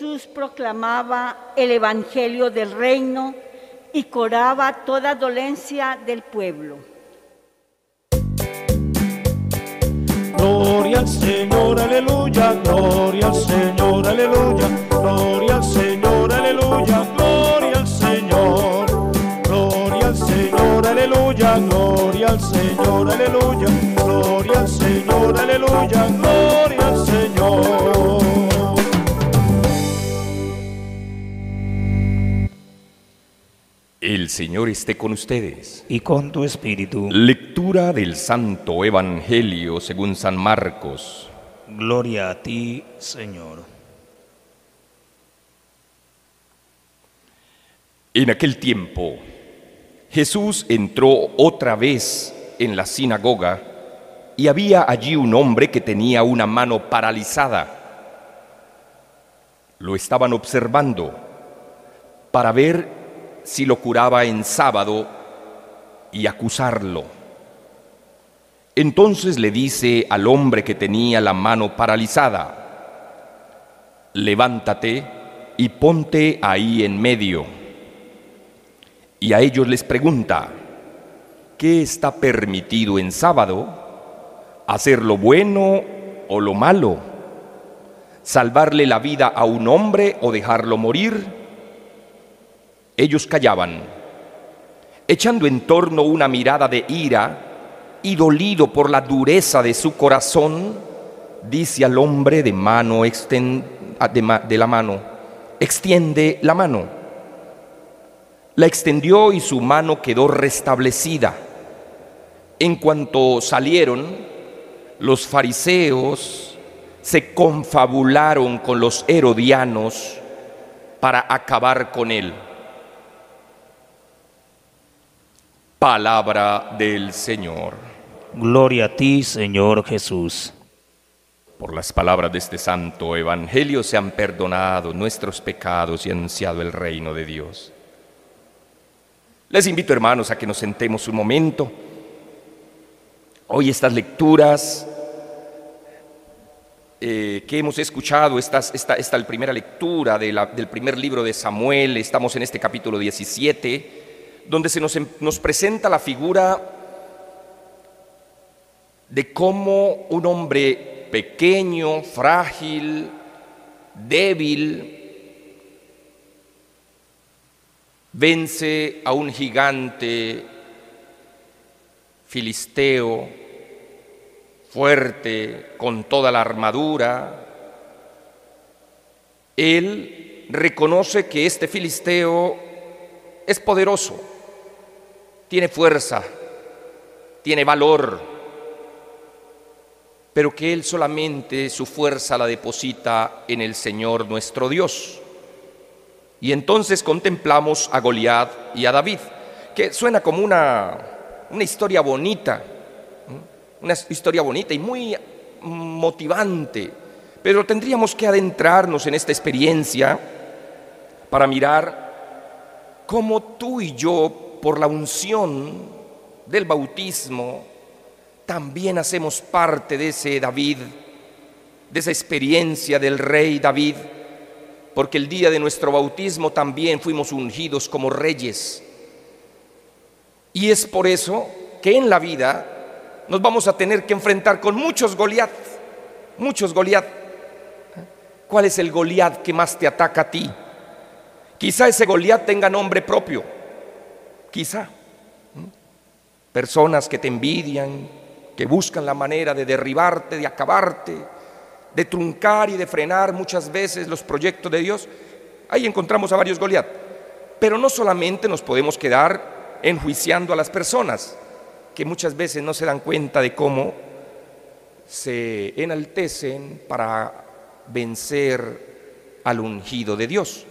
Jesús proclamaba el Evangelio del reino y curaba toda dolencia del pueblo. Gloria al Señor, aleluya, gloria al Señor, aleluya, gloria al Señor, aleluya, gloria al Señor, gloria al Señor, aleluya, gloria al Señor, aleluya, gloria al Señor, aleluya, Señor esté con ustedes. y con tu espíritu. Lectura del Santo Evangelio según San Marcos. Gloria a ti, Señor. En aquel tiempo, Jesús entró otra vez en la sinagoga y había allí un hombre que tenía una mano paralizada. Lo estaban observando para ver si lo curaba en sábado y acusarlo. Entonces le dice al hombre que tenía la mano paralizada, levántate y ponte ahí en medio. Y a ellos les pregunta, ¿qué está permitido en sábado? ¿Hacer lo bueno o lo malo? ¿Salvarle la vida a un hombre o dejarlo morir? Ellos callaban, echando en torno una mirada de ira y dolido por la dureza de su corazón, dice al hombre de mano exten- de de la mano, extiende la mano. La extendió y su mano quedó restablecida. En cuanto salieron, los fariseos se confabularon con los herodianos para acabar con él. Palabra del Señor. Gloria a ti, Señor Jesús. Por las palabras de este santo evangelio se han perdonado nuestros pecados y anunciado el reino de Dios. Les invito, hermanos, a que nos sentemos un momento. Hoy estas lecturas eh, que hemos escuchado, esta, primera lectura de la- del primer libro de Samuel, estamos en este capítulo 17, donde se nos, em- nos presenta la figura de cómo un hombre pequeño, frágil, débil, vence a un gigante filisteo fuerte, con toda la armadura. Él reconoce que este filisteo es poderoso, tiene fuerza, tiene valor, pero que él solamente su fuerza la deposita en el Señor nuestro Dios. Y entonces contemplamos a Goliat y a David, que suena como una, una historia bonita, una historia bonita y muy motivante, pero tendríamos que adentrarnos en esta experiencia para mirar cómo tú y yo, por la unción del bautismo, también hacemos parte de ese David, de esa experiencia del rey David, porque el día de nuestro bautismo también fuimos ungidos como reyes. Y es por eso que en la vida nos vamos a tener que enfrentar con muchos Goliat, muchos Goliat. ¿Cuál es el Goliat que más te ataca a ti? Quizá ese Goliat tenga nombre propio, quizá. Personas que te envidian, que buscan la manera de derribarte, de acabarte, de truncar y de frenar muchas veces los proyectos de Dios. Ahí encontramos a varios Goliat. Pero no solamente nos podemos quedar enjuiciando a las personas, que muchas veces no se dan cuenta de cómo se enaltecen para vencer al ungido de Dios.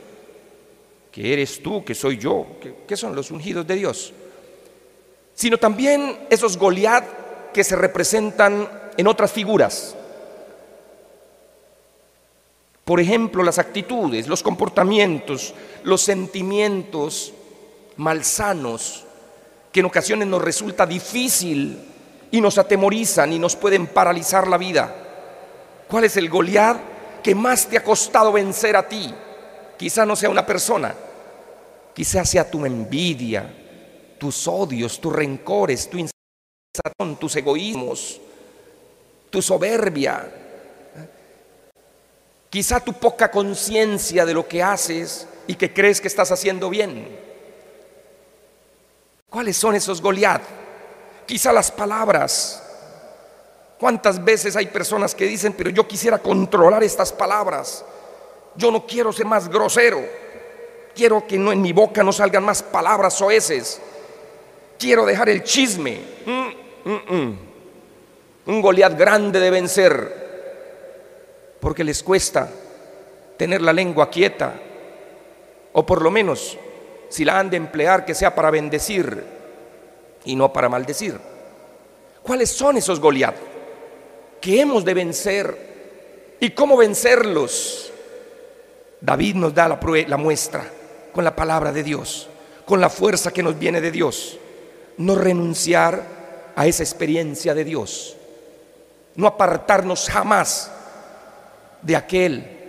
Que eres tú, que soy yo, que, son los ungidos de Dios. Sino también esos Goliat que se representan en otras figuras. Por ejemplo, las actitudes, los comportamientos, los sentimientos malsanos que en ocasiones nos resulta difícil y nos atemorizan y nos pueden paralizar la vida. ¿Cuál es el Goliat? que más te ha costado vencer a ti. Quizá no sea una persona, quizá sea tu envidia, tus odios, tus rencores, tu insatisfacción, tus egoísmos, tu soberbia, quizá tu poca conciencia de lo que haces y que crees que estás haciendo bien. ¿Cuáles son esos Goliat? Quizá las palabras. ¿Cuántas veces hay personas que dicen, pero yo quisiera controlar estas palabras? Yo no quiero ser más grosero. Quiero que no en mi boca no salgan más palabras soeces. Quiero dejar el chisme. Mm, mm, mm. Un Goliat grande de vencer. Porque les cuesta tener la lengua quieta. O por lo menos, si la han de emplear, que sea para bendecir y no para maldecir. ¿Cuáles son esos Goliat que hemos de vencer y cómo vencerlos? David nos da la, la muestra con la palabra de Dios, con la fuerza que nos viene de Dios. No renunciar a esa experiencia de Dios, no apartarnos jamás de aquel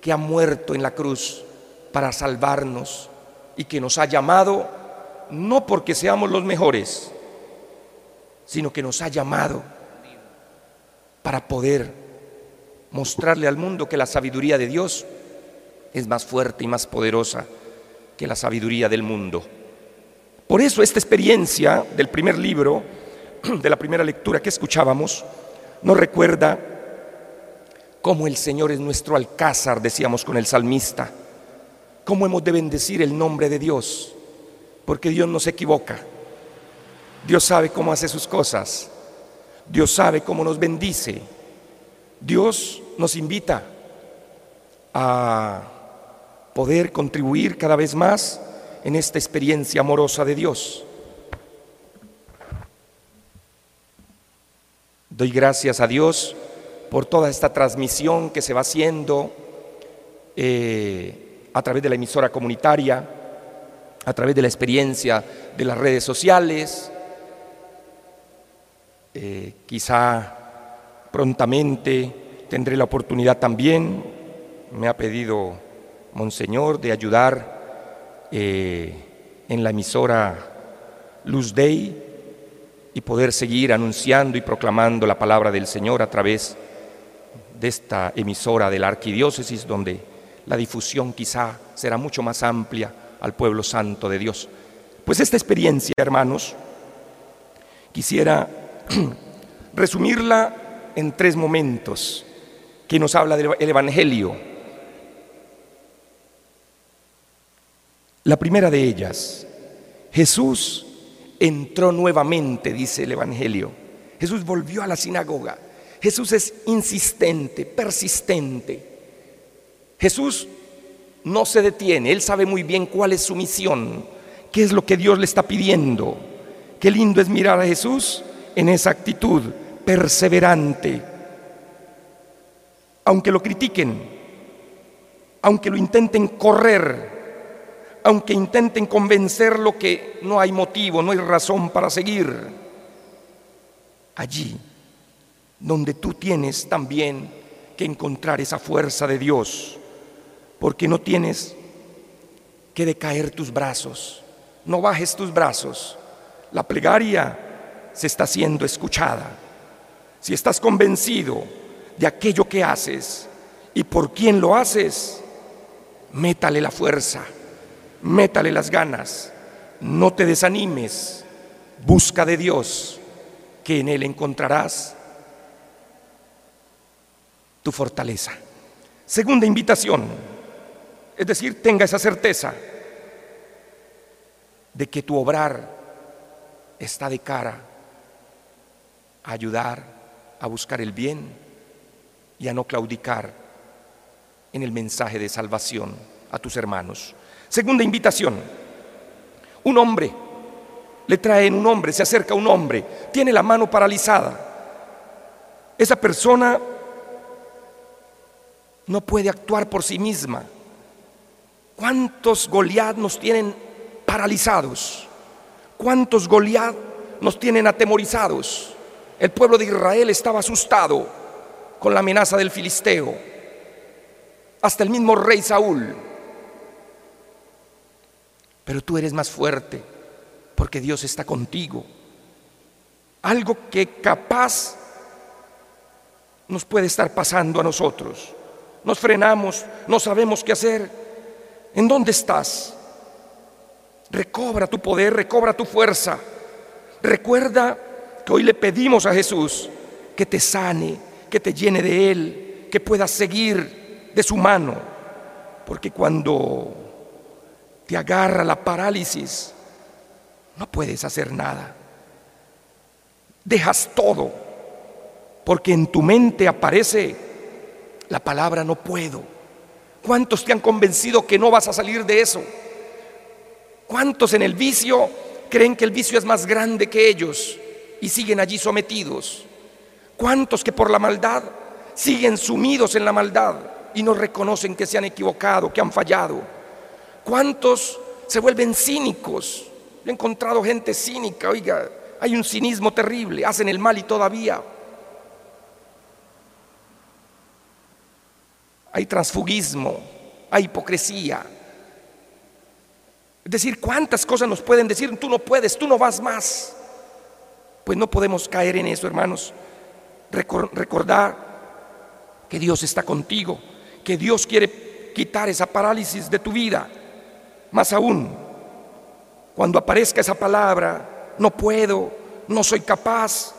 que ha muerto en la cruz para salvarnos y que nos ha llamado no porque seamos los mejores, sino que nos ha llamado para poder mostrarle al mundo que la sabiduría de Dios es más fuerte y más poderosa que la sabiduría del mundo. Por eso esta experiencia del primer libro, de la primera lectura que escuchábamos, nos recuerda cómo el Señor es nuestro alcázar, decíamos con el salmista, cómo hemos de bendecir el nombre de Dios, porque Dios no se equivoca, Dios sabe cómo hace sus cosas, Dios sabe cómo nos bendice, Dios nos invita a poder contribuir cada vez más en esta experiencia amorosa de Dios. Doy gracias a Dios por toda esta transmisión que se va haciendo eh, a través de la emisora comunitaria, a través de la experiencia de las redes sociales. Eh, quizá prontamente tendré la oportunidad también, me ha pedido Monseñor, de ayudar eh, en la emisora Luz Day y poder seguir anunciando y proclamando la palabra del Señor a través de esta emisora de la arquidiócesis, donde la difusión quizá será mucho más amplia al pueblo santo de Dios. Pues esta experiencia, hermanos, quisiera resumirla en tres momentos que nos habla del Evangelio La primera de ellas, Jesús entró nuevamente, dice el Evangelio. Jesús volvió a la sinagoga. Jesús es insistente, persistente. Jesús no se detiene, Él sabe muy bien cuál es su misión, qué es lo que Dios le está pidiendo. Qué lindo es mirar a Jesús en esa actitud perseverante. Aunque lo critiquen, aunque lo intenten correr, aunque intenten convencerlo que no hay motivo, no hay razón para seguir. Allí, donde tú tienes también que encontrar esa fuerza de Dios, porque no tienes que decaer tus brazos, no bajes tus brazos. La plegaria se está siendo escuchada. Si estás convencido de aquello que haces y por quién lo haces, métale la fuerza métale las ganas, no te desanimes, busca de Dios, que en Él encontrarás tu fortaleza. Segunda invitación, es decir, tenga esa certeza de que tu obrar está de cara a ayudar, a buscar el bien y a no claudicar en el mensaje de salvación a tus hermanos. Segunda invitación. Un hombre, le traen un hombre, se acerca un hombre, tiene la mano paralizada. Esa persona no puede actuar por sí misma. ¿Cuántos Goliat nos tienen paralizados? ¿Cuántos Goliat nos tienen atemorizados? El pueblo de Israel estaba asustado con la amenaza del filisteo. hasta el mismo rey Saúl. Pero tú eres más fuerte porque Dios está contigo. Algo que capaz nos puede estar pasando a nosotros. Nos frenamos, no sabemos qué hacer. ¿En dónde estás? Recobra tu poder, recobra tu fuerza. Recuerda que hoy le pedimos a Jesús que te sane, que te llene de Él, que puedas seguir de su mano. Porque cuando te agarra la parálisis, no puedes hacer nada. Dejas todo, porque en tu mente aparece la palabra no puedo. ¿Cuántos te han convencido que no vas a salir de eso? ¿Cuántos en el vicio creen que el vicio es más grande que ellos y siguen allí sometidos? ¿Cuántos que por la maldad siguen sumidos en la maldad y no reconocen que se han equivocado, que han fallado? ¿Cuántos se vuelven cínicos? He encontrado gente cínica, oiga, hay un cinismo terrible, hacen el mal y todavía. Hay transfugismo, hay hipocresía. Es decir, ¿cuántas cosas nos pueden decir? Tú no puedes, tú no vas más. Pues no podemos caer en eso, hermanos. Recordar que Dios está contigo, que Dios quiere quitar esa parálisis de tu vida. Más aún, cuando aparezca esa palabra, no puedo, no soy capaz,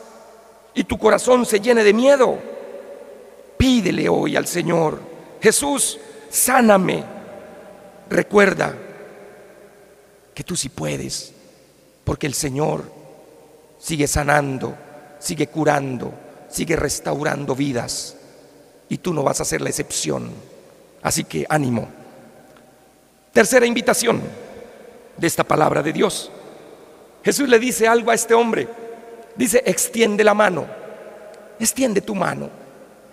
y tu corazón se llene de miedo, pídele hoy al Señor, Jesús, sáname. Recuerda que tú sí puedes, porque el Señor sigue sanando, sigue curando, sigue restaurando vidas, y tú no vas a ser la excepción. Así que ánimo. Tercera invitación de esta palabra de Dios. Jesús le dice algo a este hombre. Dice, extiende la mano. Extiende tu mano.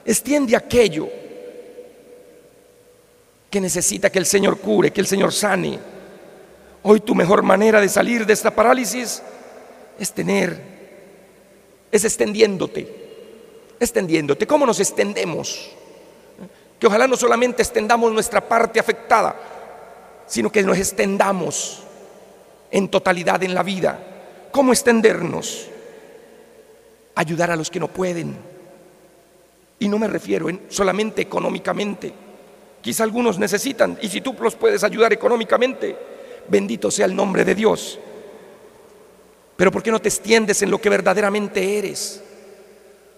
Extiende aquello que necesita que el Señor cure, que el Señor sane. Hoy tu mejor manera de salir de esta parálisis es tener, es extendiéndote, extendiéndote. ¿Cómo nos extendemos? Que ojalá no solamente extendamos nuestra parte afectada, sino que nos extendamos en totalidad en la vida. ¿Cómo extendernos? Ayudar a los que no pueden. Y no me refiero solamente económicamente. Quizá algunos necesitan, y si tú los puedes ayudar económicamente, bendito sea el nombre de Dios. Pero ¿por qué no te extiendes en lo que verdaderamente eres?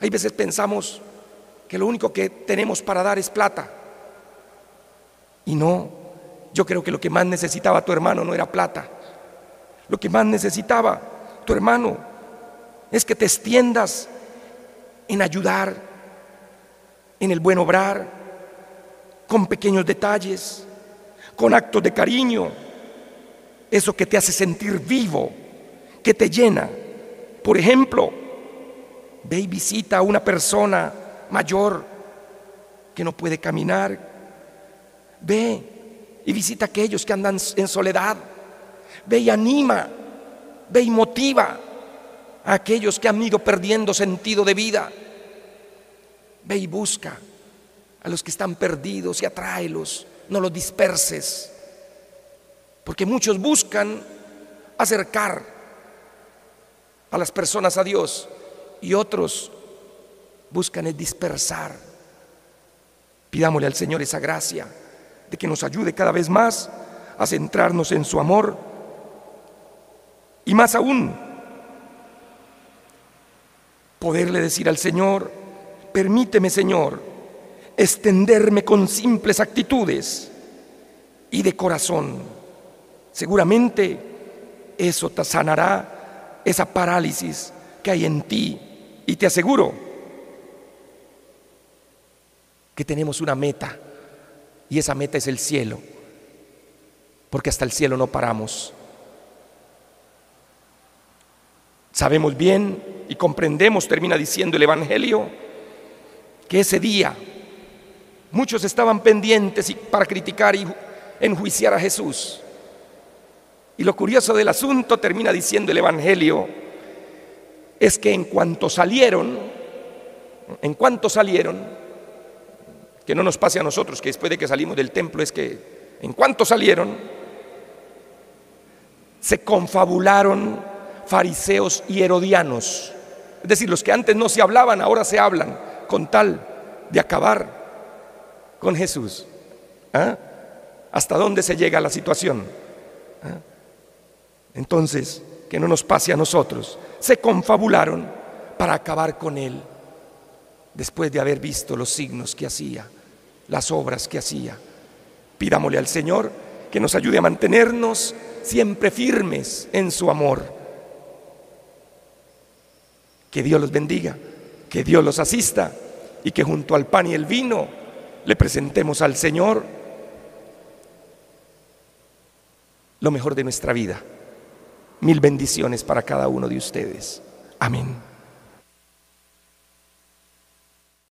Hay veces pensamos que lo único que tenemos para dar es plata. Y no, yo creo que lo que más necesitaba tu hermano no era plata. Lo que más necesitaba tu hermano es que te extiendas en ayudar, en el buen obrar, con pequeños detalles, con actos de cariño, eso que te hace sentir vivo, que te llena. Por ejemplo, ve y visita a una persona mayor que no puede caminar. Ve y visita a aquellos que andan en soledad. Ve y anima, ve y motiva a aquellos que han ido perdiendo sentido de vida. Ve y busca a los que están perdidos y atráelos, no los disperses. Porque muchos buscan acercar a las personas a Dios y otros buscan dispersar. Pidámosle al Señor esa gracia de que nos ayude cada vez más a centrarnos en su amor y más aún poderle decir al Señor, permíteme Señor extenderme con simples actitudes y de corazón. Seguramente eso te sanará esa parálisis que hay en ti y te aseguro que tenemos una meta y esa meta es el cielo, porque hasta el cielo no paramos. Sabemos bien y comprendemos, termina diciendo el Evangelio, que ese día muchos estaban pendientes para criticar y enjuiciar a Jesús. Y lo curioso del asunto, termina diciendo el Evangelio, es que en cuanto salieron, en cuanto salieron, Que no nos pase a nosotros que después de que salimos del templo es que en cuanto salieron, se confabularon fariseos y herodianos. Es decir, los que antes no se hablaban, ahora se hablan con tal de acabar con Jesús. ¿Ah? ¿Hasta dónde se llega la situación? ¿Ah? Entonces, que no nos pase a nosotros. Se confabularon para acabar con Él después de haber visto los signos que hacía, las obras que hacía. Pidámosle al Señor que nos ayude a mantenernos siempre firmes en su amor. Que Dios los bendiga, que Dios los asista y que junto al pan y el vino le presentemos al Señor lo mejor de nuestra vida. Mil bendiciones para cada uno de ustedes. Amén.